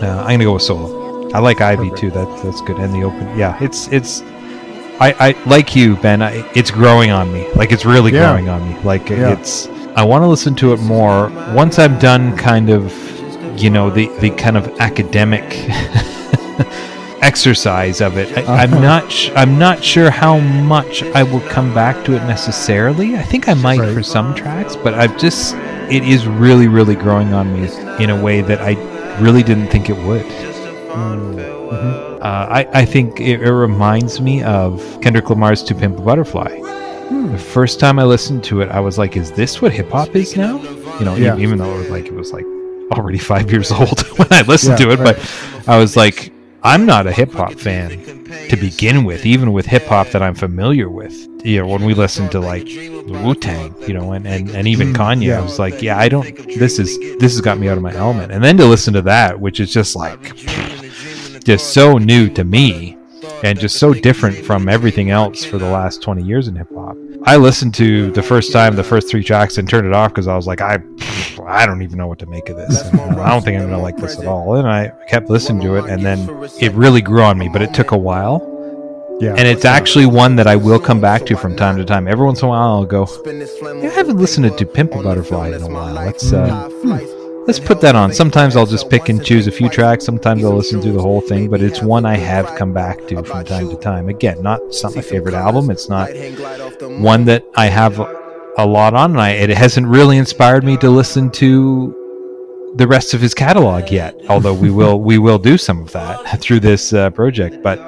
uh, I'm gonna go with Solo. I like Ivy too. That's that's good. And the open, yeah, it's it's. I, I like you, Ben. I, it's growing on me. Like it's really Yeah. growing on me. Like Yeah. it's. I want to listen to it more once I'm done. Kind of, you know, the the kind of academic exercise of it. I, I'm not. Sh- I'm not sure how much I will come back to it necessarily. I think I might Right. for some tracks, but I've just. It is really, really growing on me in a way that I really didn't think it would. Uh, I, I think it, it reminds me of Kendrick Lamar's "To Pimp a Butterfly." The first time I listened to it, I was like, "Is this what hip hop is now?" You know, Yeah. even though it was like it was like already five years old when I listened Yeah, to it, right. but I was like, "I'm not a hip hop fan to begin with, even with hip hop that I'm familiar with." You know, when we listened to like Wu Tang, you know, and, and, and even Kanye, Mm, yeah. I was like, "Yeah, I don't. This is this has got me out of my element." And then to listen to that, which is just like just so new to me and just so different from everything else for the last 20 years in hip hop. I listened to the first time the first three tracks and turned it off because I was like, I, I don't even know what to make of this. And, uh, I don't think I'm gonna like this at all. And I kept listening to it, and then it really grew on me. But it took a while, Yeah. and it's actually one that I will come back to from time to time. Every once in a while, I'll go, yeah, I haven't listened to Pimp a Butterfly in a while. Let's uh, let's put that on. Sometimes I'll just pick and choose a few tracks. Sometimes I'll listen to the whole thing, but it's one I have come back to from time to time. Again, not it's not my favorite album. It's not one that I have a lot on, and I, it hasn't really inspired me to listen to the rest of his catalog yet. Although we will we will do some of that through this uh, project, but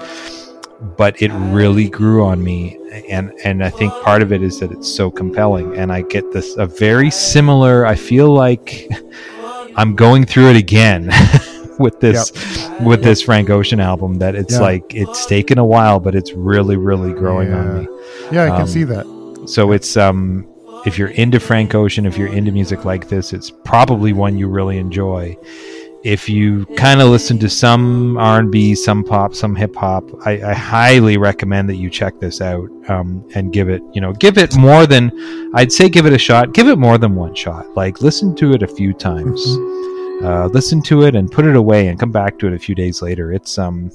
but it really grew on me and and I think part of it is that it's so compelling and I get this a very similar I feel like I'm going through it again with this with this Frank Ocean album that it's Yeah. like it's taken a while but it's really really growing on me. yeah, I can um, see that. So it's um if you're into Frank Ocean, if you're into music like this, it's probably one you really enjoy. If you kind of listen to some R&B, some pop, some hip hop, I, I highly recommend that you check this out um, and give it, you know, give it more than I'd say give it a shot. Give it more than one shot. Like listen to it a few times. Uh, listen to it and put it away and come back to it a few days later. It's um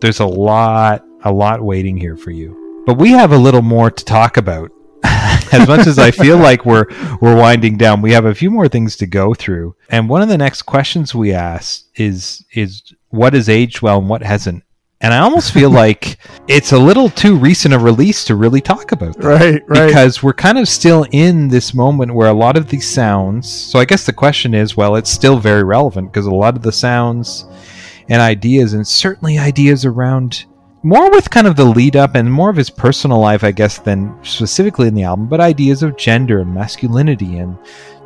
there's a lot a lot waiting here for you. But we have a little more to talk about. as much as I feel like we're we're winding down, we have a few more things to go through. And one of the next questions we asked is is what has aged well and what hasn't. And I almost feel like it's a little too recent a release to really talk about that Right, right. because we're kind of still in this moment where a lot of these sounds so i guess the question is well it's still very relevant because a lot of the sounds and ideas and certainly ideas around more with kind of the lead up and more of his personal life i guess than specifically in the album but ideas of gender and masculinity and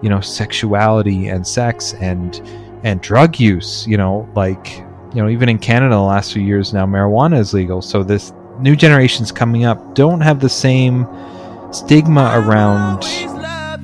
you know sexuality and sex and and drug use you know like you know even in canada the last few years now marijuana is legal. So this new generations coming up don't have the same stigma around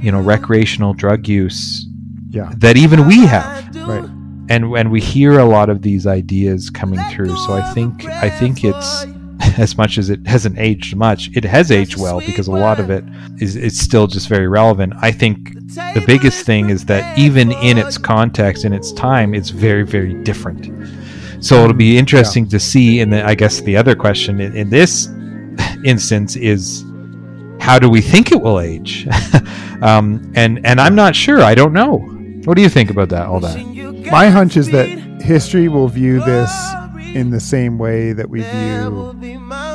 you know recreational drug use yeah, that even we have. Right. And and we hear a lot of these ideas coming through. So i think i think it's as much as it hasn't aged much it has aged well because a lot of it is it's still just very relevant. I think the biggest thing is that even in its context in its time it's very very different. So it'll be interesting to see and then i guess the other question in, in this instance is how do we think it will age? Um, and and i'm not sure. I don't know what do you think about that all that My hunch is that history will view this in the same way that we view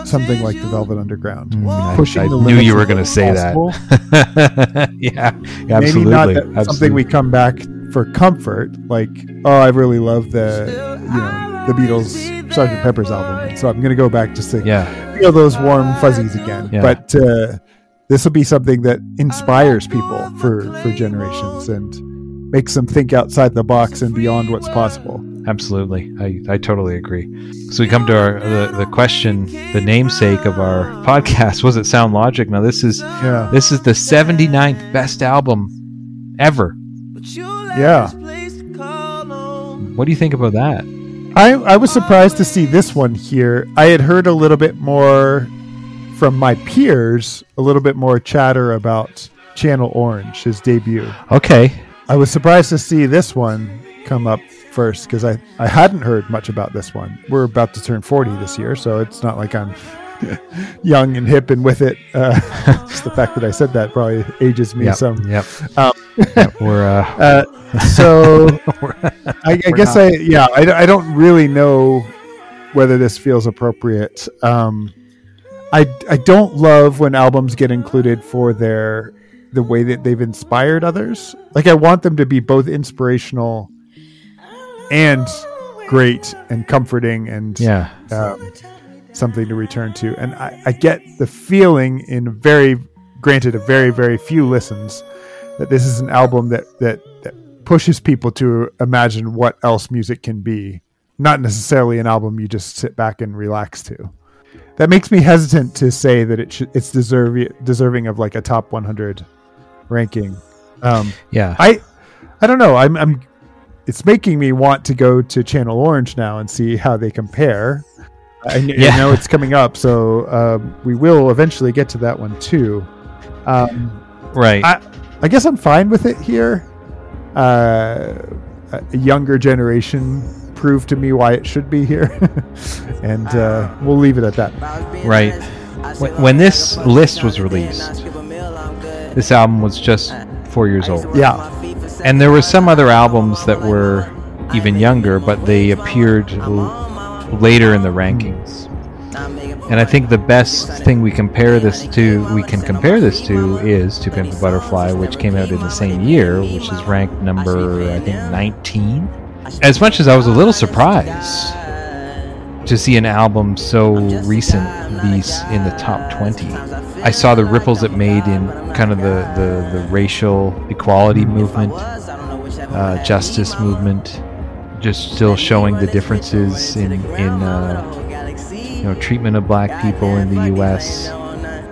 something like the Velvet Underground, I- pushing I the knew you were going to say possible. that. yeah, absolutely. Maybe not that something we come back for comfort, like oh, I really love the you know the Beatles Sgt. Pepper's album, so I'm going to go back just to yeah, feel those warm fuzzies again. Yeah. But uh, this will be something that inspires people for for generations and makes them think outside the box and beyond what's possible. absolutely. I, I totally agree. So we come to our the, the question, the namesake of our podcast. Was it Sound Logic? Now this is Yeah, this is the 79th best album ever. yeah. What do you think about that? I, I was surprised to see this one here. I had heard a little bit more from my peers, a little bit more chatter about Channel Orange, his debut. Okay, I was surprised to see this one come up first because I, I hadn't heard much about this one. We're about to turn 40 this year, so it's not like I'm young and hip and with it. Uh, just the fact that I said that probably ages me yep, some. yep. Um, Yep, We're uh, Uh, so I, I guess I yeah I, I don't really know whether this feels appropriate. Um, I I don't love when albums get included for their the way that they've inspired others. Like I want them to be both inspirational and great and comforting and Yeah. um, something to return to. And I, I get the feeling in very, granted, a very, very few listens, that this is an album that that, that pushes people to imagine what else music can be. Not necessarily an album you just sit back and relax to. That makes me hesitant to say that it should, it's deserving deserving of like a top 100 ranking. Um, Yeah. I I don't know. I'm I'm it's making me want to go to Channel Orange now and see how they compare. I, kn- I Yeah. know it's coming up, so um, we will eventually get to that one too. Um, right. I, I guess I'm fine with it here. Uh, a a younger generation proved to me why it should be here, and uh, we'll leave it at that. Right. When, when this list was released, this album was just four years old. Yeah, And there were some other albums that were even younger, but they appeared l- later in the rankings. And I think the best thing we compare this to, we can compare this to, is To Pimp a Butterfly, which came out in the same year, which is ranked number I think 19. As much as I was a little surprised to see an album so recent be in the top 20. I saw the ripples it made in kind of the, the, the racial equality movement, uh, justice movement, just still showing the differences in, in uh, you know, treatment of black people in the U.S.,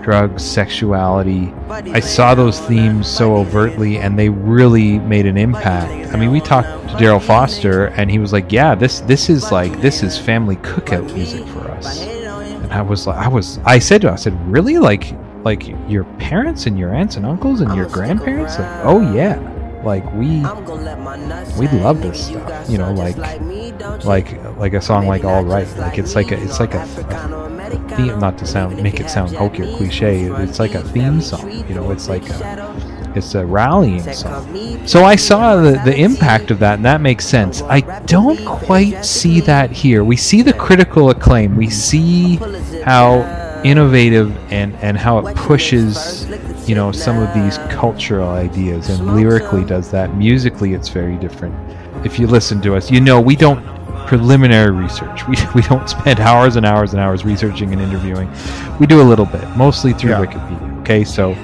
drugs, sexuality. I saw those themes so overtly, and they really made an impact. I mean, we talked to Daryl Foster, and he was like, "Yeah, this this is like this is family cookout music for us." And I was like, I was, I said to him, I said, "Really? Like, like your parents and your aunts and uncles and your grandparents? Like, oh yeah, like we we love this stuff. You know, like like like a song like All Right. Like it's like a it's like a, a theme. Not to sound make it sound hokey or cliche. It's like a theme song. You know, it's like a it's a rallying song. So I saw the, the impact of that, and that makes sense. I don't quite see that here. We see the critical acclaim. We see how innovative and, and how it pushes, you know, some of these cultural ideas, and lyrically does that. Musically, it's very different. If you listen to us, you know we don't preliminary research. We, we don't spend hours and hours and hours researching and interviewing. We do a little bit, mostly through Yeah. Wikipedia. Okay, so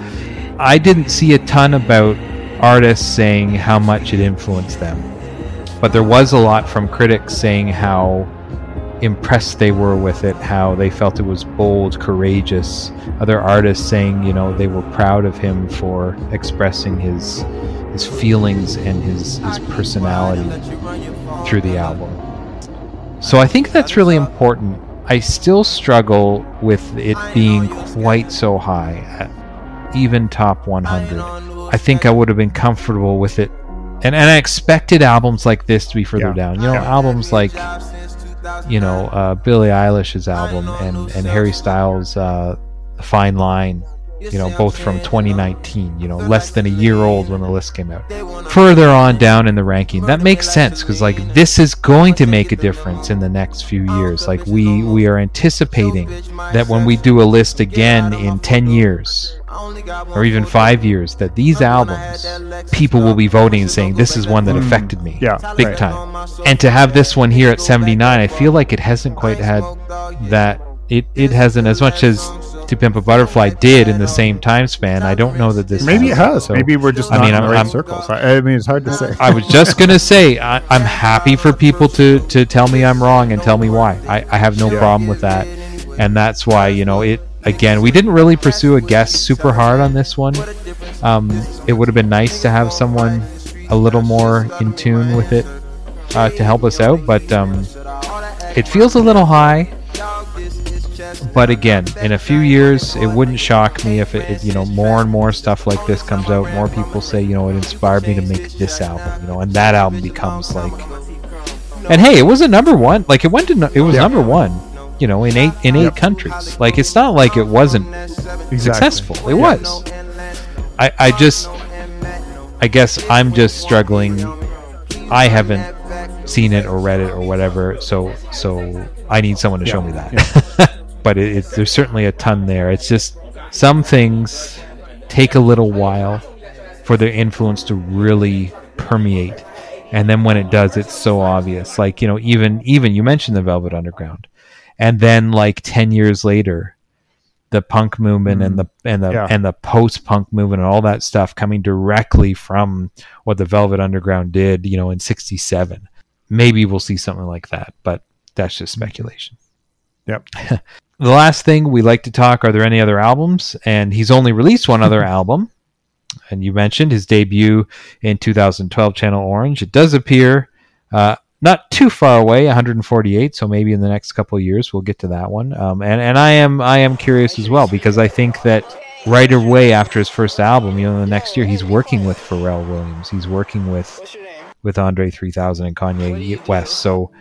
I didn't see a ton about artists saying how much it influenced them, but there was a lot from critics saying how impressed they were with it, how they felt it was bold, courageous. Other artists saying, you know, they were proud of him for expressing his his feelings and his his personality through the album. So I think that's really important. I still struggle with it being quite so high, at even top 100. I think I would have been comfortable with it. And, and I expected albums like this to be further Yeah. down. You know, albums like, you know, uh, Billie Eilish's album and, and Harry Styles' uh, Fine Line, you know, both from 2019, you know, less than a year old when the list came out. Further on down in the ranking, that makes sense because like this is going to make a difference in the next few years. Like we we are anticipating that when we do a list again in 10 years or even 5 years that these albums people will be voting and saying this is one that affected me Yeah, big right. time. And to have this one here at 79, I feel like it hasn't quite had that it it hasn't as much as To Pimp a Butterfly did in the same time span. I don't know that this maybe it has. So, maybe we're just I not mean, in I'm- right I'm- circles. I, I mean, it's hard to say. I was just gonna say I, I'm happy for people to to tell me I'm wrong and tell me why. I, I have no Yeah. problem with that, and that's why you know it. Again, we didn't really pursue a guest super hard on this one. Um, it would have been nice to have someone a little more in tune with it uh, to help us out, but um, it feels a little high. But again, in a few years, it wouldn't shock me if it, it, you know, more and more stuff like this comes out. More people say, you know, it inspired me to make this album, you know, and that album becomes like. And hey, it was a number one. Like it went to, no- it was number one, you know, in eight in eight Yep. countries. Like it's not like it wasn't Exactly. successful. It was. I, I just, I guess I'm just struggling. I haven't seen it or read it or whatever. So so I need someone to show me that. but it, there's certainly a ton there. It's just some things take a little while for their influence to really permeate, and then when it does, it's so obvious. Like you know, even even you mentioned the Velvet Underground, and then like ten years later, the punk movement and the and the Yeah. and the post punk movement and all that stuff coming directly from what the Velvet Underground did, you know, in '67. Maybe we'll see something like that, but that's just speculation. Yep. The last thing we like to talk are there any other albums? And he's only released one other album. And you mentioned his debut in 2012, Channel Orange. It does appear uh, not too far away, 148. So maybe in the next couple of years we'll get to that one. Um, and and I am I am curious as well because I think that right away after his first album, you know, the next year he's working with Pharrell Williams. He's working with with Andre 3000 and Kanye West. So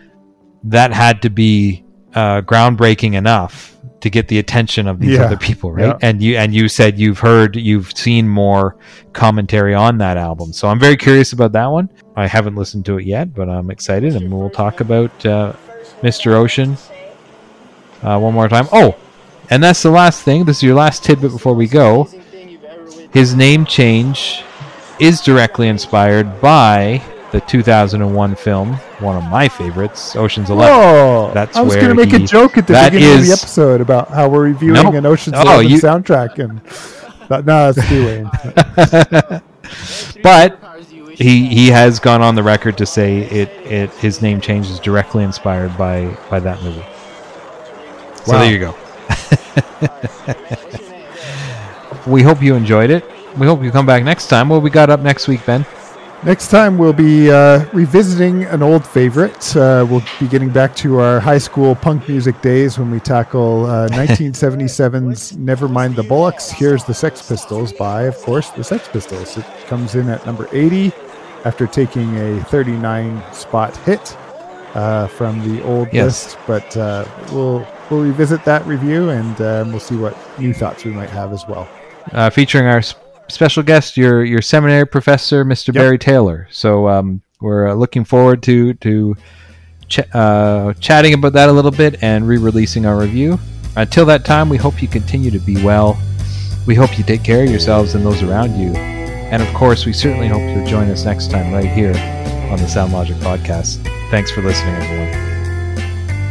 that had to be uh, groundbreaking enough to get the attention of these Yeah. other people, right? Yeah. And you and you said you've heard, you've seen more commentary on that album. So I'm very curious about that one. I haven't listened to it yet, but I'm excited, and we'll talk about uh, Mr. Ocean uh, one more time. Oh, and that's the last thing. This is your last tidbit before we go. His name change is directly inspired by the 2001 film, one of my favorites, Ocean's Eleven. Oh, That's I was where going to make a joke at the that beginning of the episode about how we're reviewing Nope. an Ocean's Oh, Eleven you- soundtrack, and but, no, it's too late. but he he has gone on the record to say it, it his name change is directly inspired by by that movie. So there you go. we hope you enjoyed it. We hope you come back next time. What we got up next week, Ben? Next time we'll be uh, revisiting an old favorite. Uh, we'll be getting back to our high school punk music days when we tackle uh, 1977's "Never Mind the Bollocks." Here's the Sex Pistols by, of course, the Sex Pistols. It comes in at number 80 after taking a 39 spot hit uh, from the old Yes. list. But uh, we'll we'll revisit that review and uh, we'll see what new thoughts we might have as well. Uh, featuring our s- special guest, your your seminary professor, Mr. Barry Taylor. So um, we're uh, looking forward to to ch- uh, chatting about that a little bit and re-releasing our review. Until that time, we hope you continue to be well. We hope you take care of yourselves and those around you. And of course, we certainly hope you'll join us next time right here on the Sound Logic Podcast. Thanks for listening, everyone.